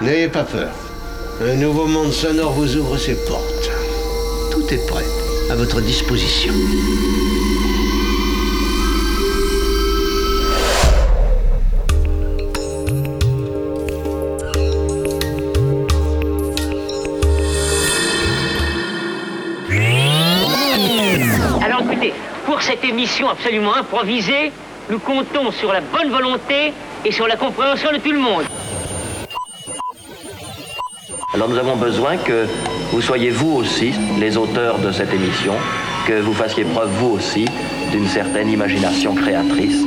N'ayez pas peur. Un nouveau monde sonore vous ouvre ses portes. Tout est prêt, à votre disposition. Alors écoutez, pour cette émission absolument improvisée, nous comptons sur la bonne volonté et sur la compréhension de tout le monde. Alors nous avons besoin que vous soyez vous aussi les auteurs de cette émission, que vous fassiez preuve vous aussi d'une certaine imagination créatrice.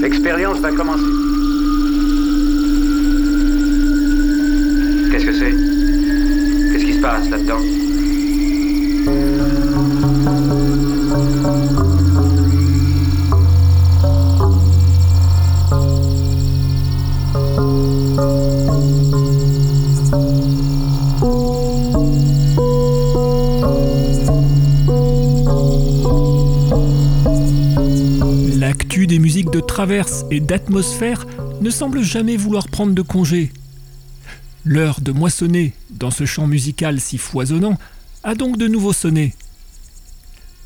L'expérience va commencer. Qu'est-ce que c'est? Qu'est-ce qui se passe là-dedans? Et d'atmosphère ne semble jamais vouloir prendre de congé. L'heure de moissonner dans ce champ musical si foisonnant a donc de nouveau sonné.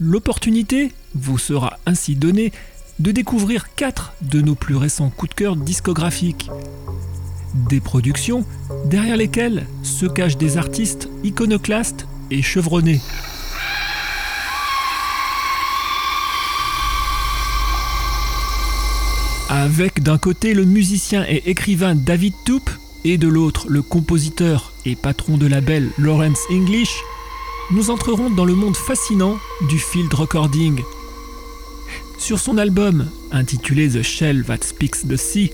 L'opportunité vous sera ainsi donnée de découvrir quatre de nos plus récents coups de cœur discographiques. Des productions derrière lesquelles se cachent des artistes iconoclastes et chevronnés. Avec d'un côté le musicien et écrivain David Toop et de l'autre le compositeur et patron de label Lawrence English, nous entrerons dans le monde fascinant du field recording. Sur son album intitulé The Shell That Speaks the Sea,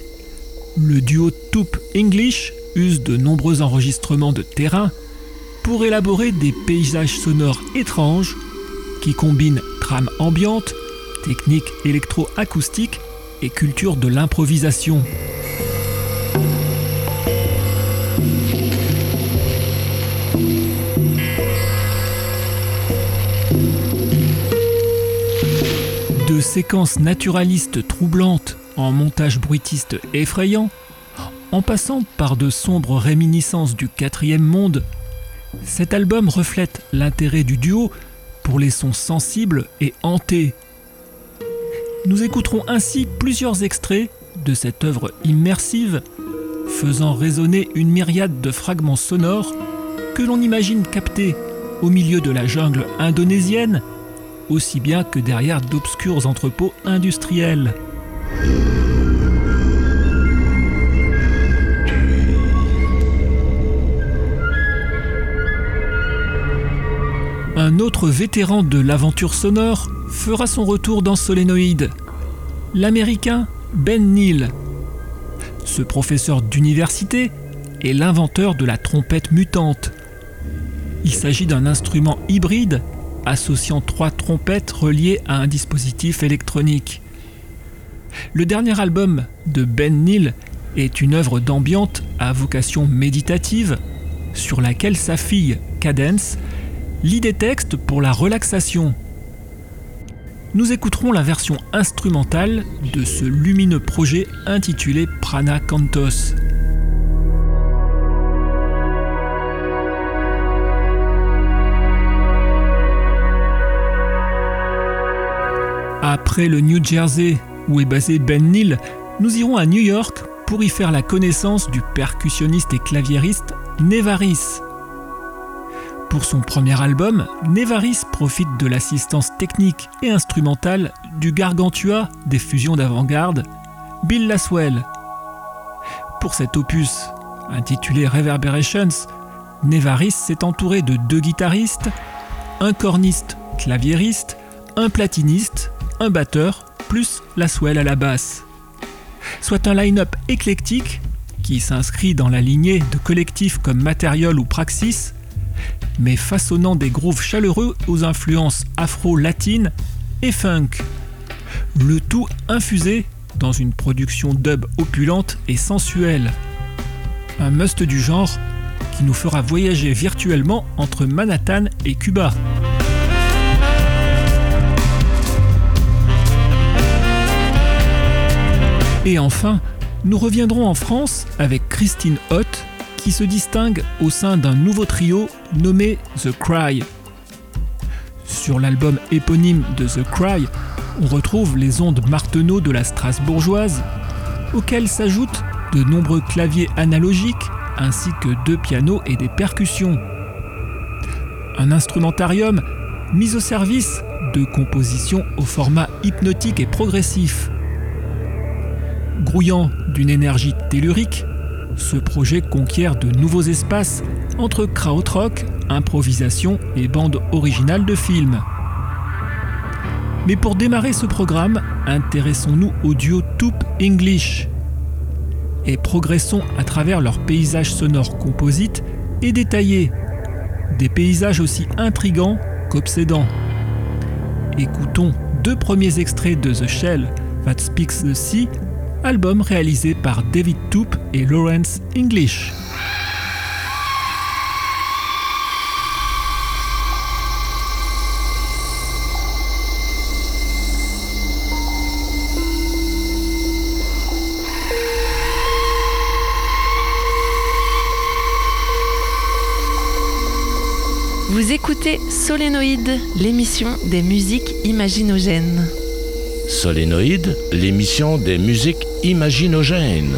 le duo Toop English use de nombreux enregistrements de terrain pour élaborer des paysages sonores étranges qui combinent trame ambiante, technique électro-acoustique et culture de l'improvisation. De séquences naturalistes troublantes en montage bruitiste effrayant, en passant par de sombres réminiscences du quatrième monde, cet album reflète l'intérêt du duo pour les sons sensibles et hantés nous écouterons ainsi plusieurs extraits de cette œuvre immersive, faisant résonner une myriade de fragments sonores que l'on imagine captés au milieu de la jungle indonésienne, aussi bien que derrière d'obscurs entrepôts industriels. Un autre vétéran de l'aventure sonore fera son retour dans Solénoïde, l'américain Ben Neal. Ce professeur d'université est l'inventeur de la trompette mutante. Il s'agit d'un instrument hybride associant trois trompettes reliées à un dispositif électronique. Le dernier album de Ben Neal est une œuvre d'ambiante à vocation méditative sur laquelle sa fille, Cadence, lit des textes pour la relaxation nous écouterons la version instrumentale de ce lumineux projet intitulé Prana Cantos. Après le New Jersey, où est basé Ben Neal, nous irons à New York pour y faire la connaissance du percussionniste et claviériste Nevaris, pour son premier album, Nevaris profite de l'assistance technique et instrumentale du gargantua des fusions d'avant-garde, Bill Laswell. Pour cet opus, intitulé Reverberations, Nevaris s'est entouré de deux guitaristes, un corniste claviériste, un platiniste, un batteur, plus Laswell à la basse. Soit un line-up éclectique qui s'inscrit dans la lignée de collectifs comme Material ou Praxis, mais façonnant des grooves chaleureux aux influences afro-latines et funk. Le tout infusé dans une production dub opulente et sensuelle. Un must du genre qui nous fera voyager virtuellement entre Manhattan et Cuba. Et enfin, nous reviendrons en France avec Christine Hott, qui se distingue au sein d'un nouveau trio nommé The Cry. Sur l'album éponyme de The Cry, on retrouve les ondes marteneaux de la Strasbourgeoise, auxquelles s'ajoutent de nombreux claviers analogiques ainsi que deux pianos et des percussions. Un instrumentarium mis au service de compositions au format hypnotique et progressif. Grouillant d'une énergie tellurique, ce projet conquiert de nouveaux espaces entre krautrock, improvisation et bande originale de film. Mais pour démarrer ce programme, intéressons-nous au duo Toop English et progressons à travers leurs paysages sonores composites et détaillés, des paysages aussi intrigants qu'obsédants. Écoutons deux premiers extraits de The Shell That Speaks the Sea album réalisé par David Toop et Lawrence English. Vous écoutez Solénoïde, l'émission des musiques imaginogènes. Solénoïde, l'émission des musiques imaginogènes.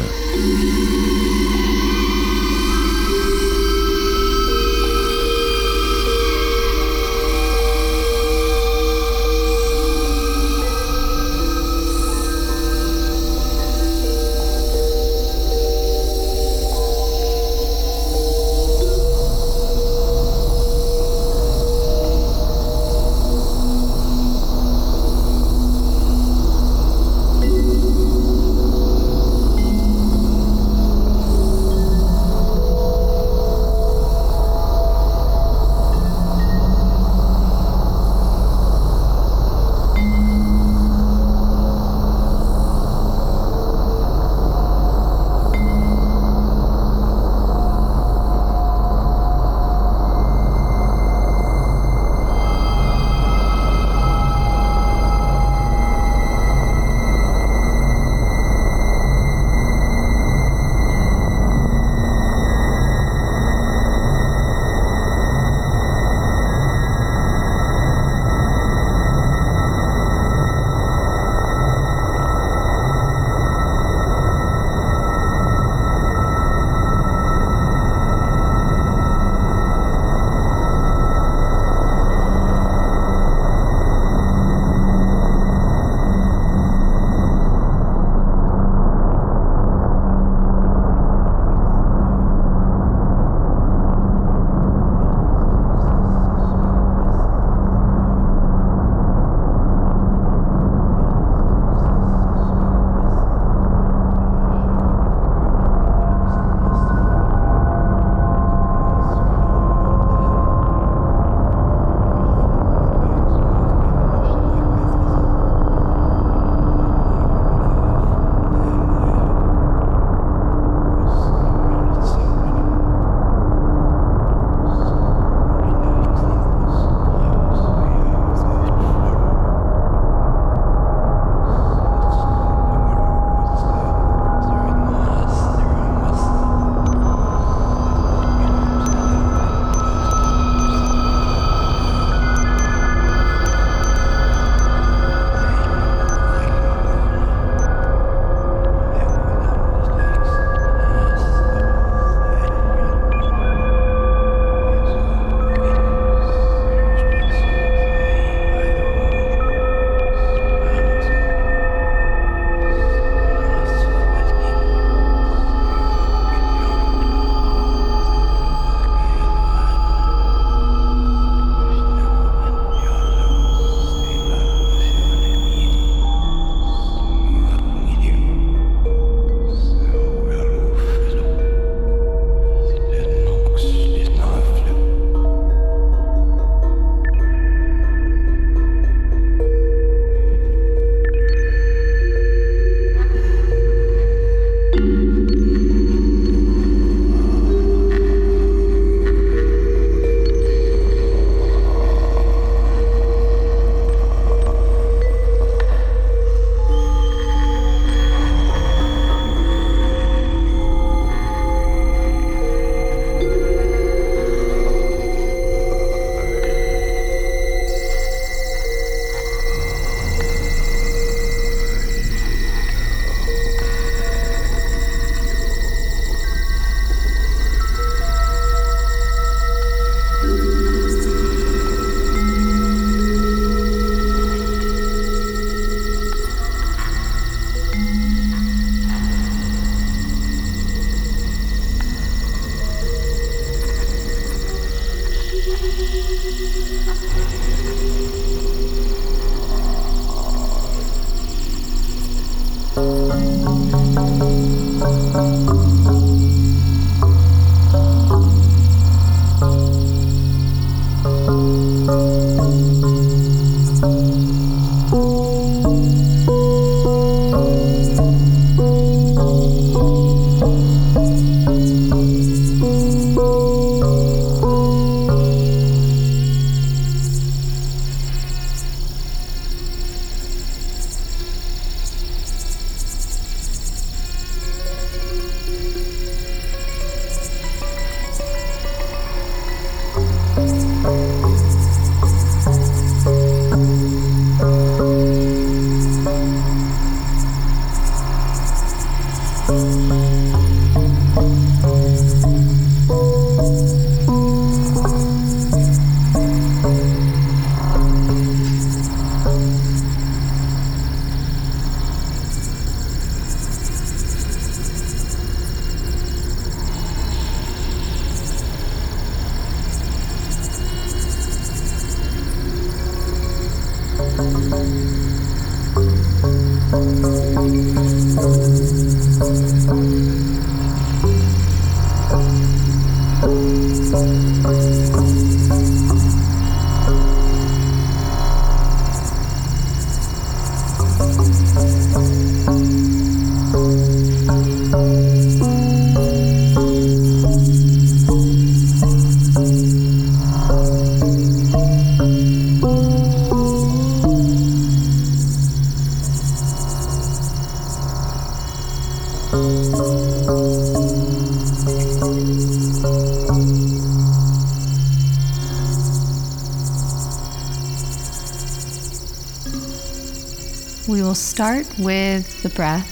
Start with the breath.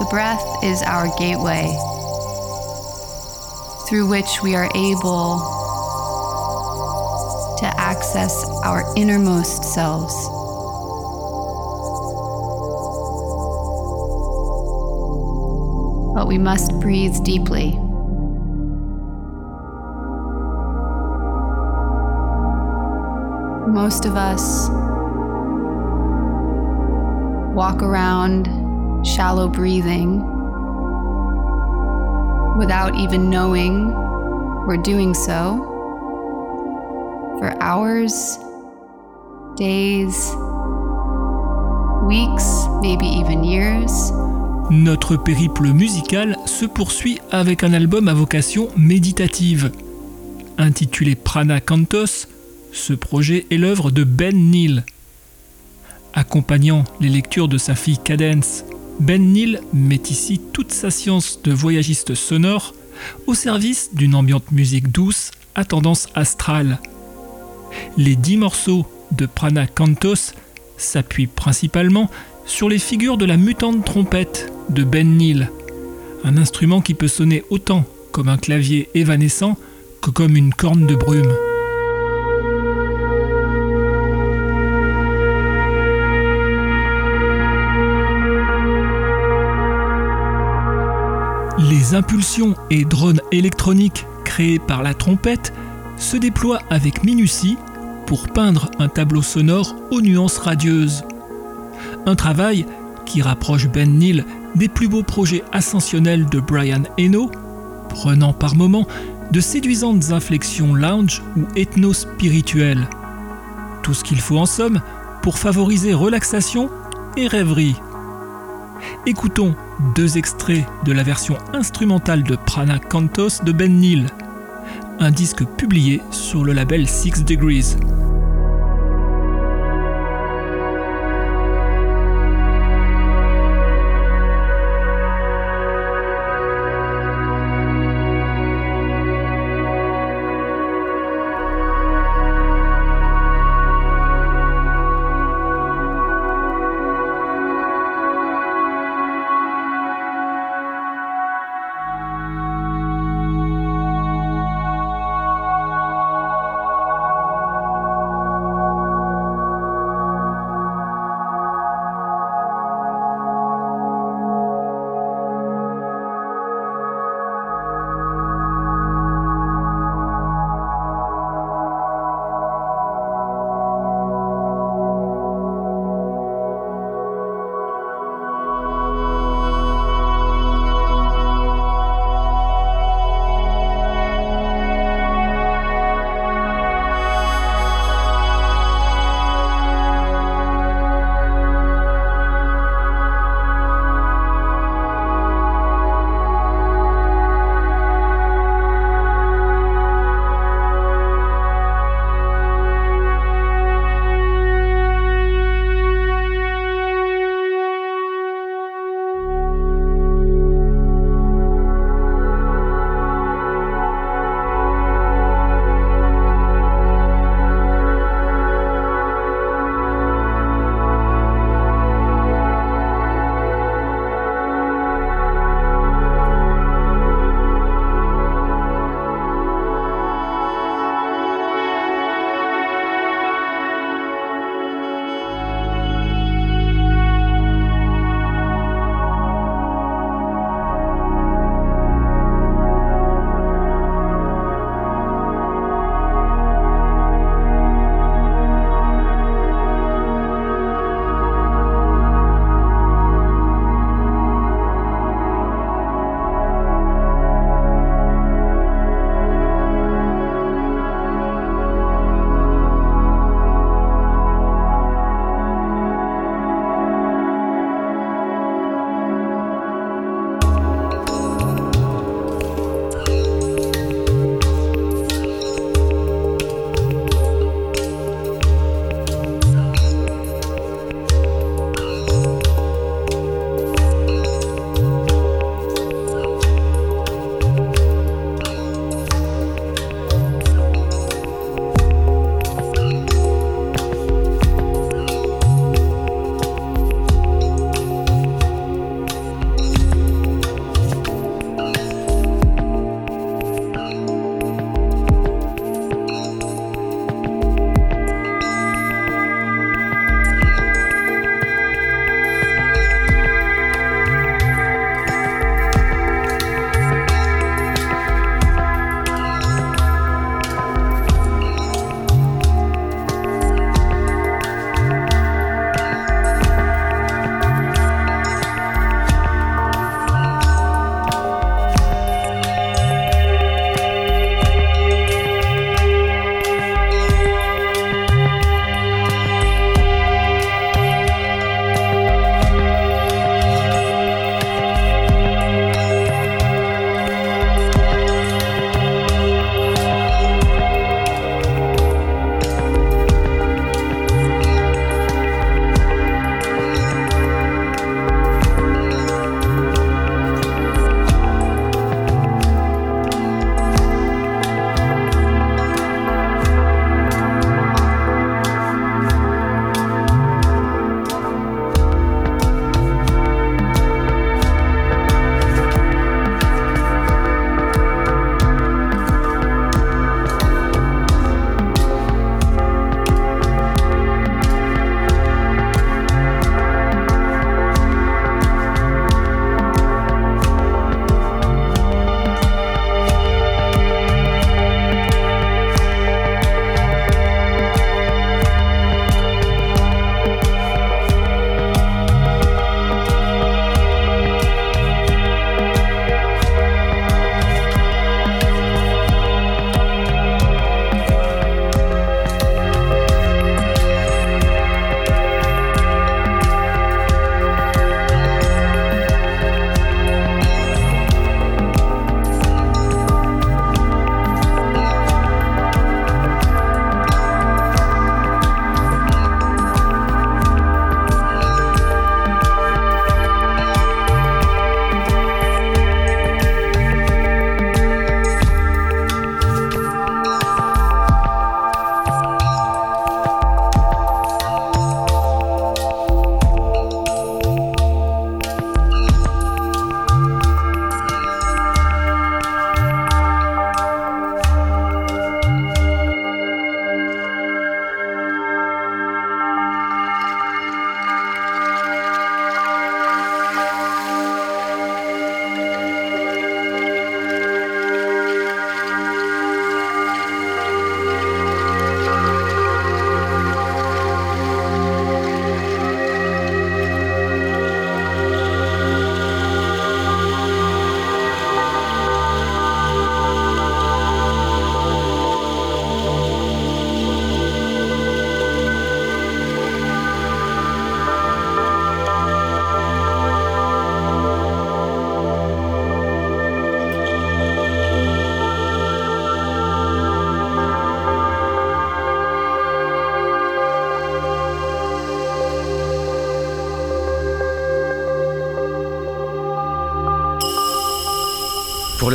The breath is our gateway through which we are able to access our innermost selves. But we must breathe deeply. Most of us walk around shallow breathing without even knowing we're doing so for hours, days, weeks, maybe even years. Notre périple musical se poursuit avec un album à vocation méditative. Intitulé Prana Cantos, ce projet est l'œuvre de Ben Neal. Accompagnant les lectures de sa fille Cadence, Ben Neal met ici toute sa science de voyagiste sonore au service d'une ambiante musique douce à tendance astrale. Les dix morceaux de Prana Cantos s'appuient principalement sur les figures de la mutante trompette de Ben Neal, un instrument qui peut sonner autant comme un clavier évanescent que comme une corne de brume. Impulsions et drones électroniques créés par la trompette se déploient avec minutie pour peindre un tableau sonore aux nuances radieuses. Un travail qui rapproche Ben Neal des plus beaux projets ascensionnels de Brian Eno, prenant par moments de séduisantes inflexions lounge ou ethno-spirituelles. Tout ce qu'il faut en somme pour favoriser relaxation et rêverie. Écoutons deux extraits de la version instrumentale de Prana Cantos de Ben Neal, un disque publié sur le label Six Degrees.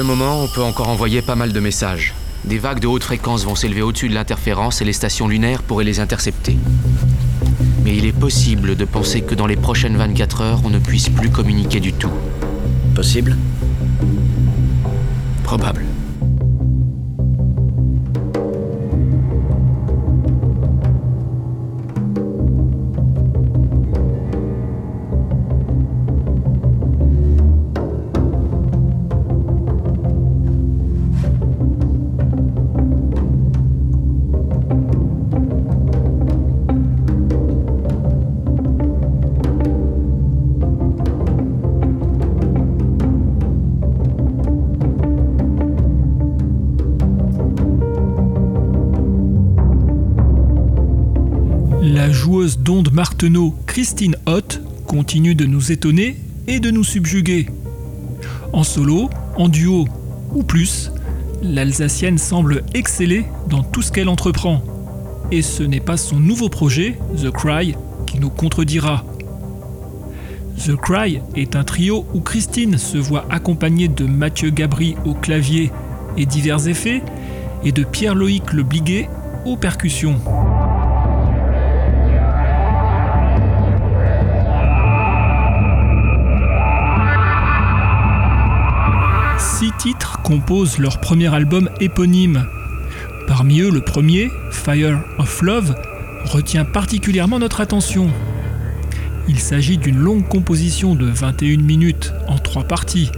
Moment, on peut encore envoyer pas mal de messages. Des vagues de haute fréquence vont s'élever au-dessus de l'interférence et les stations lunaires pourraient les intercepter. Mais il est possible de penser que dans les prochaines 24 heures, on ne puisse plus communiquer du tout. Possible? Probable. Christine Hott, continue de nous étonner et de nous subjuguer. En solo, en duo ou plus, l'Alsacienne semble exceller dans tout ce qu'elle entreprend. Et ce n'est pas son nouveau projet, The Cry, qui nous contredira. The Cry est un trio où Christine se voit accompagnée de Mathieu Gabry au clavier et divers effets, et de Pierre-Loïc Le Bliguet aux percussions. Composent leur premier album éponyme. Parmi eux, le premier, Fire of Love, retient particulièrement notre attention. Il s'agit d'une longue composition de 21 minutes en trois parties,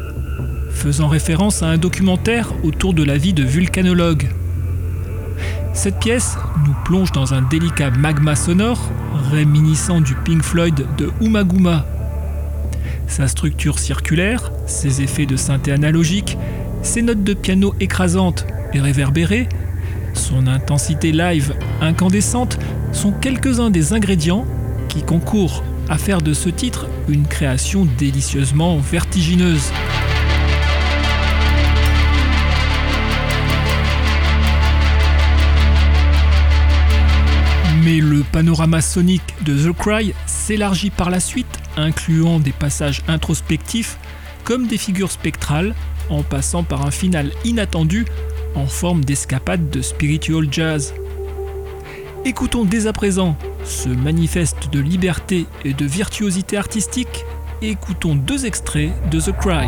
faisant référence à un documentaire autour de la vie de vulcanologues. Cette pièce nous plonge dans un délicat magma sonore réminiscent du Pink Floyd de Umaguma. Sa structure circulaire, ses effets de synthé analogique, ses notes de piano écrasantes et réverbérées, son intensité live incandescente sont quelques-uns des ingrédients qui concourent à faire de ce titre une création délicieusement vertigineuse. Mais le panorama sonique de The Cry s'élargit par la suite, incluant des passages introspectifs comme des figures spectrales, en passant par un final inattendu en forme d'escapade de spiritual jazz. Écoutons dès à présent ce manifeste de liberté et de virtuosité artistique. Écoutons deux extraits de The Cry.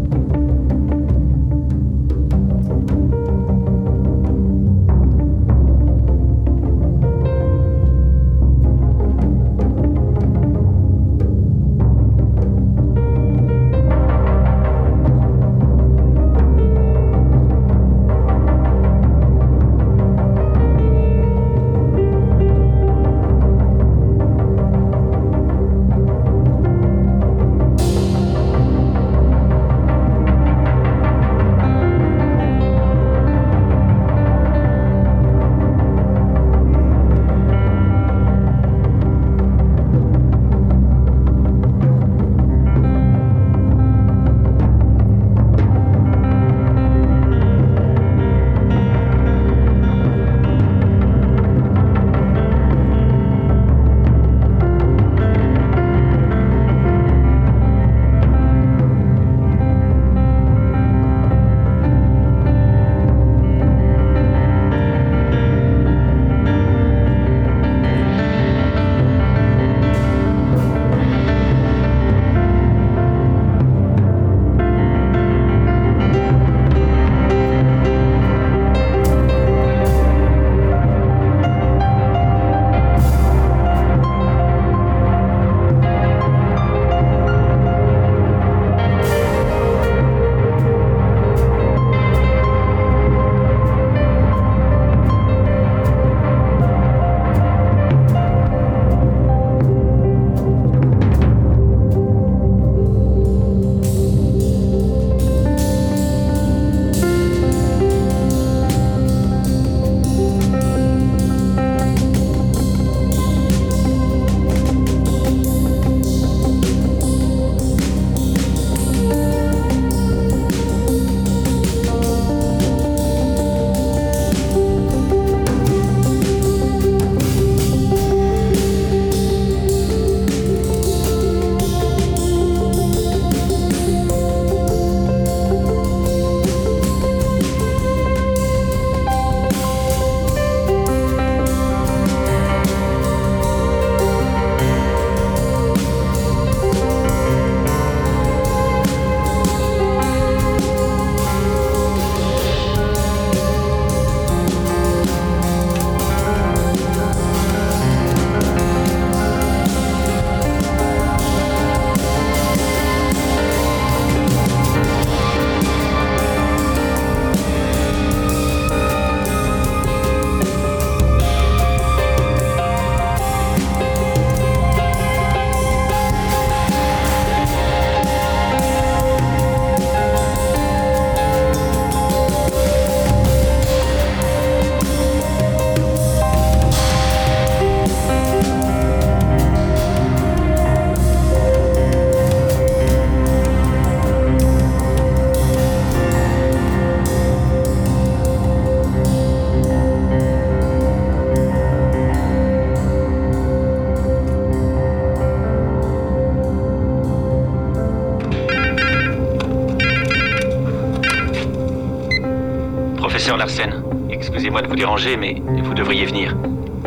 Vous déranger, mais vous devriez venir.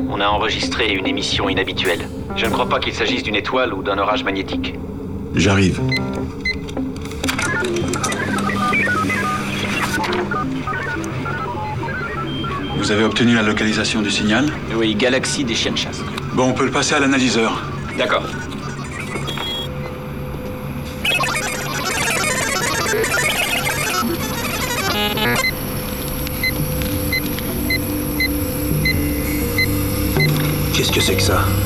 On a enregistré une émission inhabituelle. Je ne crois pas qu'il s'agisse d'une étoile ou d'un orage magnétique. J'arrive. Vous avez obtenu la localisation du signal? Oui, galaxie des chiens de chasse. Bon, on peut le passer à l'analyseur. D'accord. Qu'est-ce que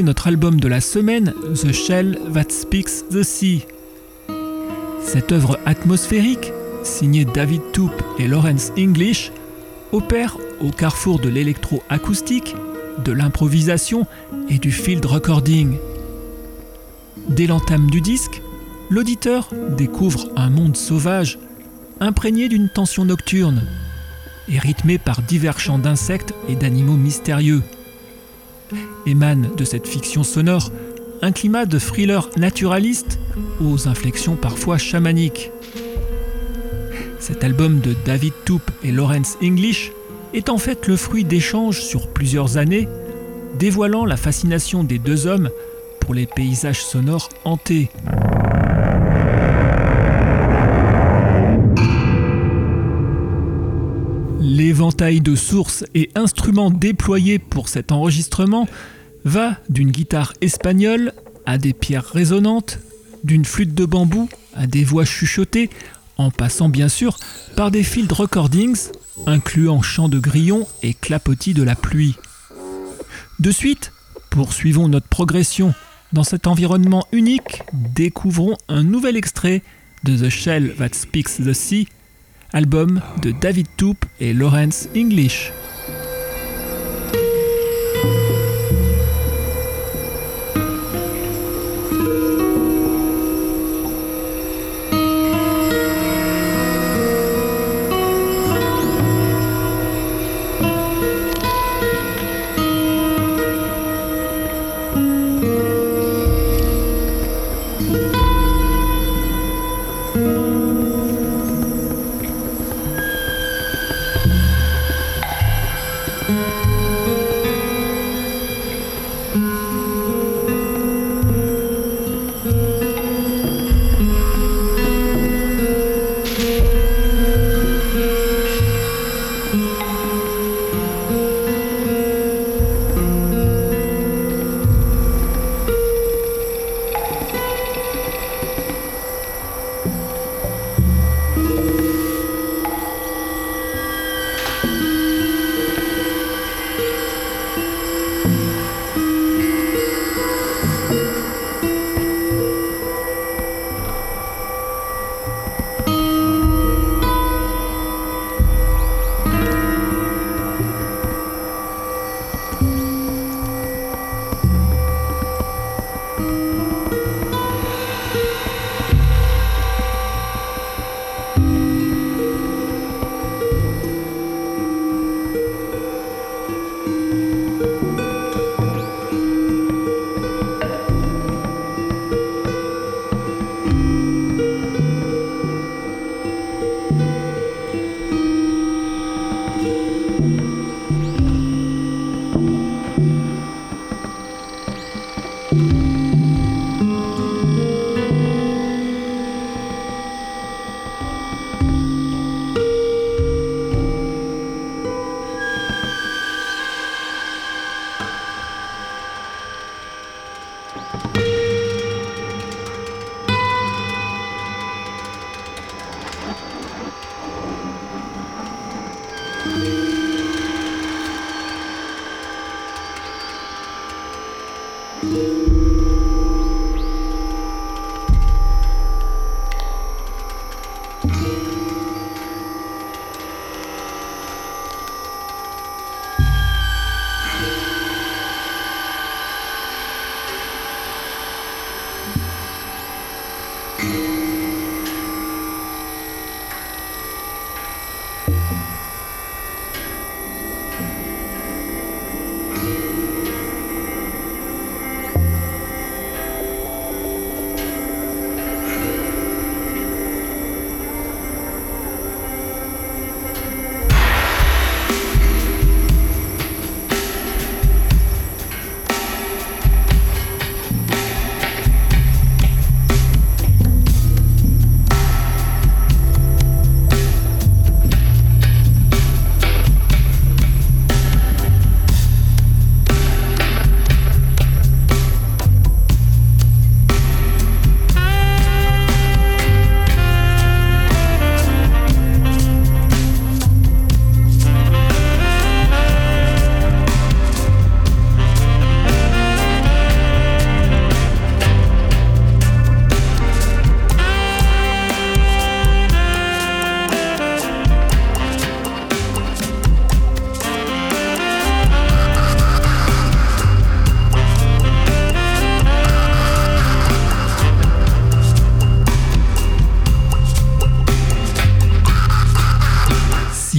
notre album de la semaine, The Shell That Speaks the Sea. Cette œuvre atmosphérique, signée David Toop et Lawrence English, opère au carrefour de l'électroacoustique, de l'improvisation et du field recording. Dès l'entame du disque, l'auditeur découvre un monde sauvage, imprégné d'une tension nocturne, et rythmé par divers chants d'insectes et d'animaux mystérieux. Émane de cette fiction sonore un climat de thriller naturaliste aux inflexions parfois chamaniques. Cet album de David Toop et Lawrence English est en fait le fruit d'échanges sur plusieurs années, dévoilant la fascination des deux hommes pour les paysages sonores hantés. De sources et instruments déployés pour cet enregistrement va d'une guitare espagnole à des pierres résonantes, d'une flûte de bambou à des voix chuchotées, en passant bien sûr par des field recordings incluant chants de grillons et clapotis de la pluie. De suite, poursuivons notre progression. Dans cet environnement unique, découvrons un nouvel extrait de The Shell That Speaks the Sea, album de David Toop et Lawrence English. Música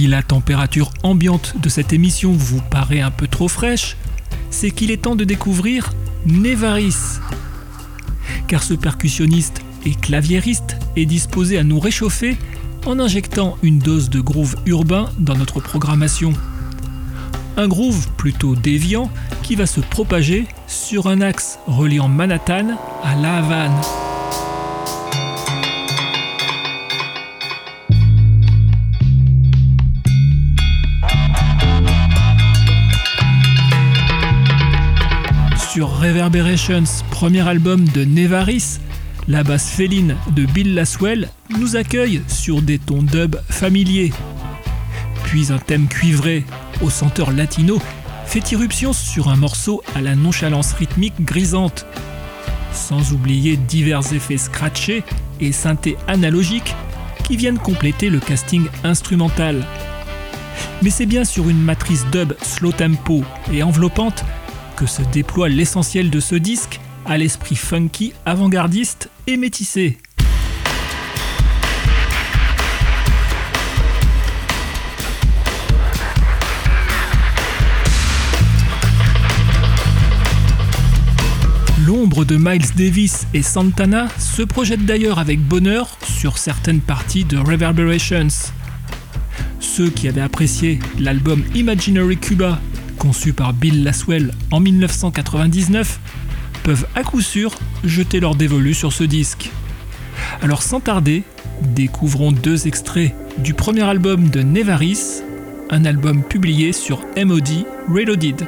La température ambiante de cette émission vous paraît un peu trop fraîche, c'est qu'il est temps de découvrir Nevaris. Car ce percussionniste et claviériste est disposé à nous réchauffer en injectant une dose de groove urbain dans notre programmation. Un groove plutôt déviant qui va se propager sur un axe reliant Manhattan à La Havane. Reverberations, premier album de Nevaris, la basse féline de Bill Laswell nous accueille sur des tons dub familiers. Puis un thème cuivré au senteur latino fait irruption sur un morceau à la nonchalance rythmique grisante. Sans oublier divers effets scratchés et synthés analogiques qui viennent compléter le casting instrumental. Mais c'est bien sur une matrice dub slow tempo et enveloppante que se déploie l'essentiel de ce disque à l'esprit funky, avant-gardiste et métissé. L'ombre de Miles Davis et Santana se projette d'ailleurs avec bonheur sur certaines parties de Reverberations. Ceux qui avaient apprécié l'album Imaginary Cuba conçu par Bill Laswell en 1999, peuvent à coup sûr jeter leur dévolu sur ce disque. Alors sans tarder, découvrons deux extraits du premier album de Nevaris, un album publié sur MOD Reloaded.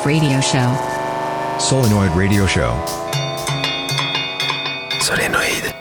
Solenoid Radio Show. Solenoid Radio Show. Solenoid.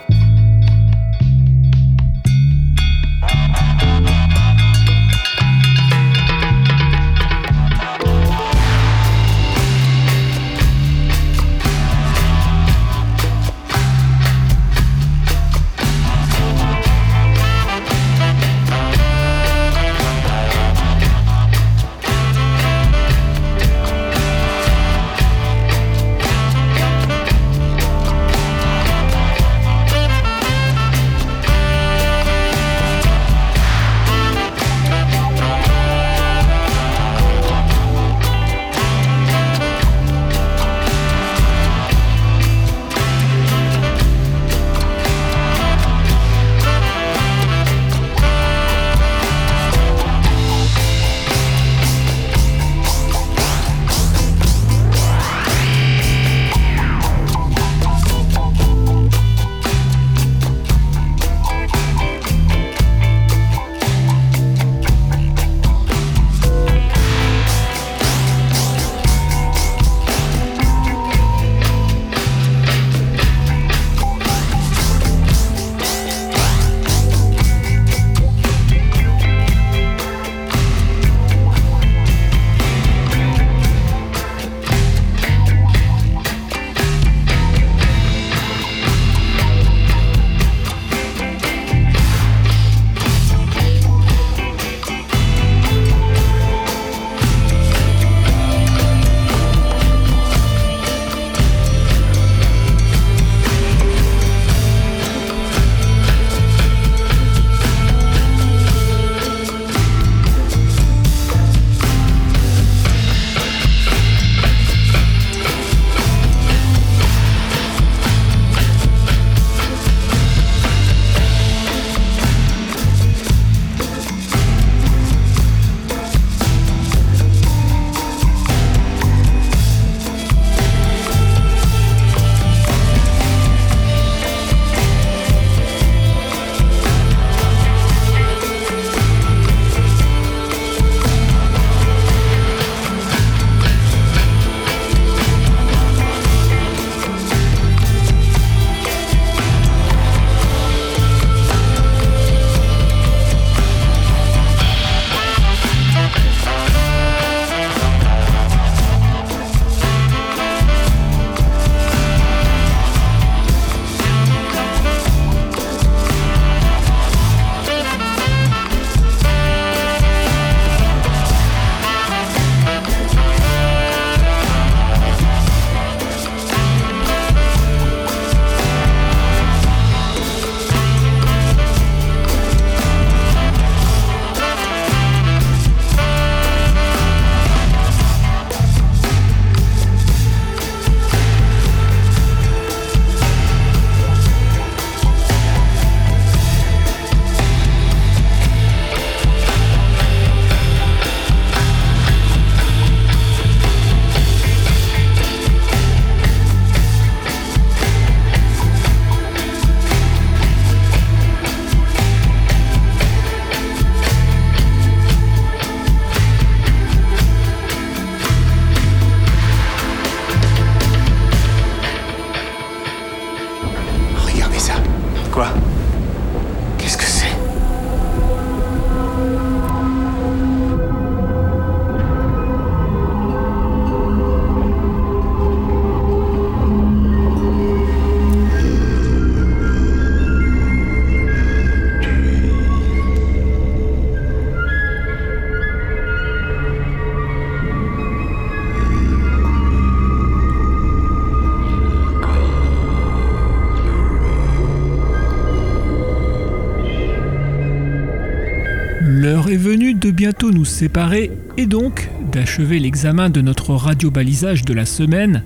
Séparer et donc d'achever l'examen de notre radio-balisage de la semaine,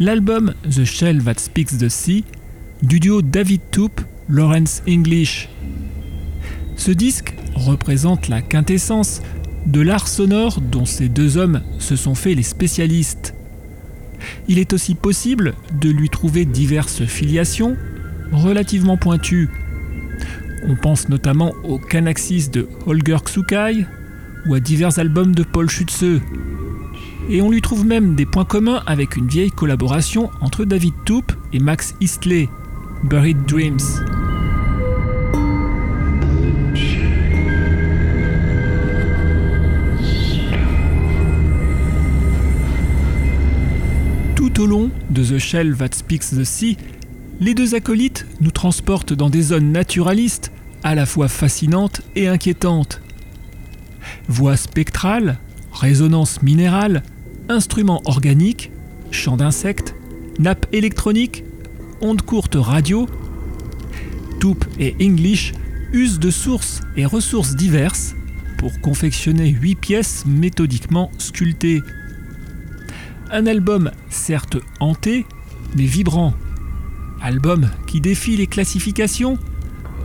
l'album The Shell That Speaks the Sea du duo David Toop, Lawrence English. Ce disque représente la quintessence de l'art sonore dont ces deux hommes se sont fait les spécialistes. Il est aussi possible de lui trouver diverses filiations relativement pointues. On pense notamment au Canaxis de Holger Xukai ou à divers albums de Paul Schütze. Et on lui trouve même des points communs avec une vieille collaboration entre David Toop et Max Eastley, Buried Dreams. Tout au long de The Shell That Speaks the Sea, les deux acolytes nous transportent dans des zones naturalistes à la fois fascinantes et inquiétantes. Voix spectrales, résonance minérale, instruments organiques, chants d'insectes, nappes électroniques, ondes courtes radio, Toop et English usent de sources et ressources diverses pour confectionner huit pièces méthodiquement sculptées. Un album certes hanté, mais vibrant. Album qui défie les classifications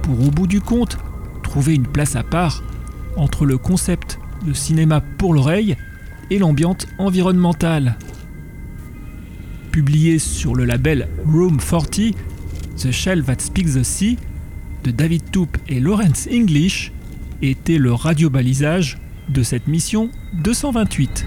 pour au bout du compte trouver une place à part entre le concept de cinéma pour l'oreille et l'ambiance environnementale. Publié sur le label Room 40, The Shell That Speaks the Sea de David Toop et Lawrence English était le radiobalisage de cette mission 228.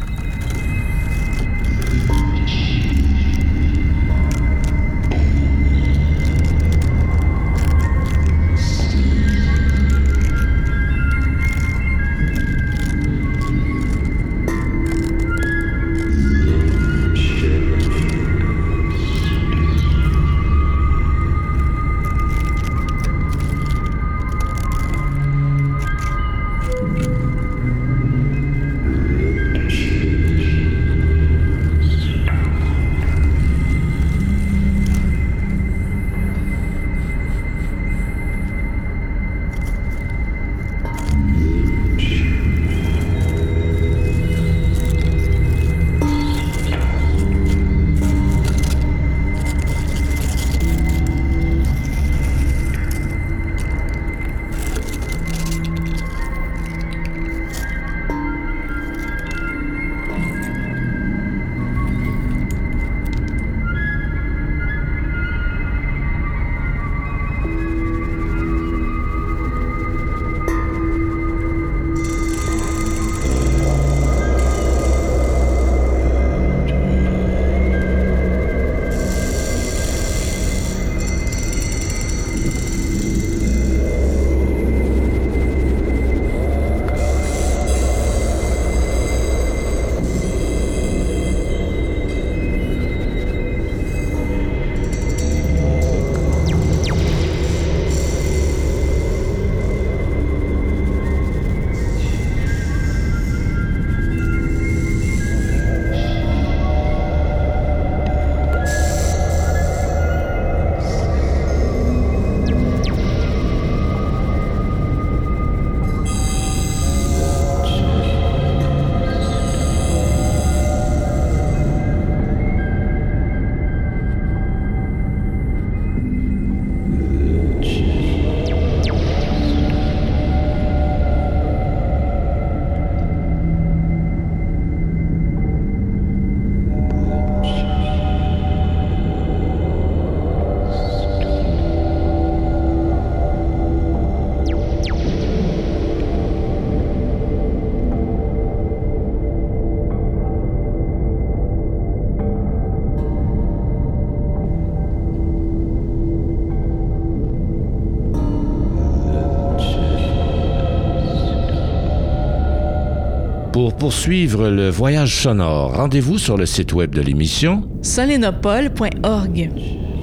Poursuivre le voyage sonore, rendez-vous sur le site web de l'émission solenopole.org.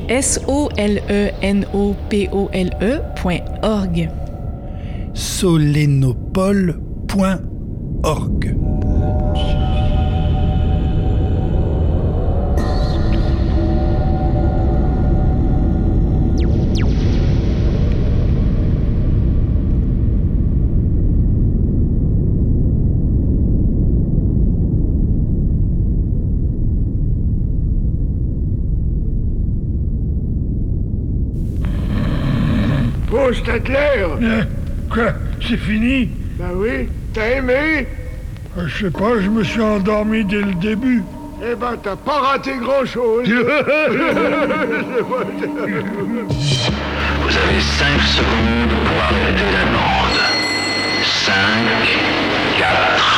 S-O-L-E-N-O-P-O-L-E.org. solenopole.org. Oh, c'était clair Euh, quoi C'est fini? Ben oui, t'as aimé? Euh, Je sais pas, je me suis endormi dès le début. Eh ben, t'as pas raté grand-chose. Vous avez 5 secondes pour arrêter la bande. 5, 4,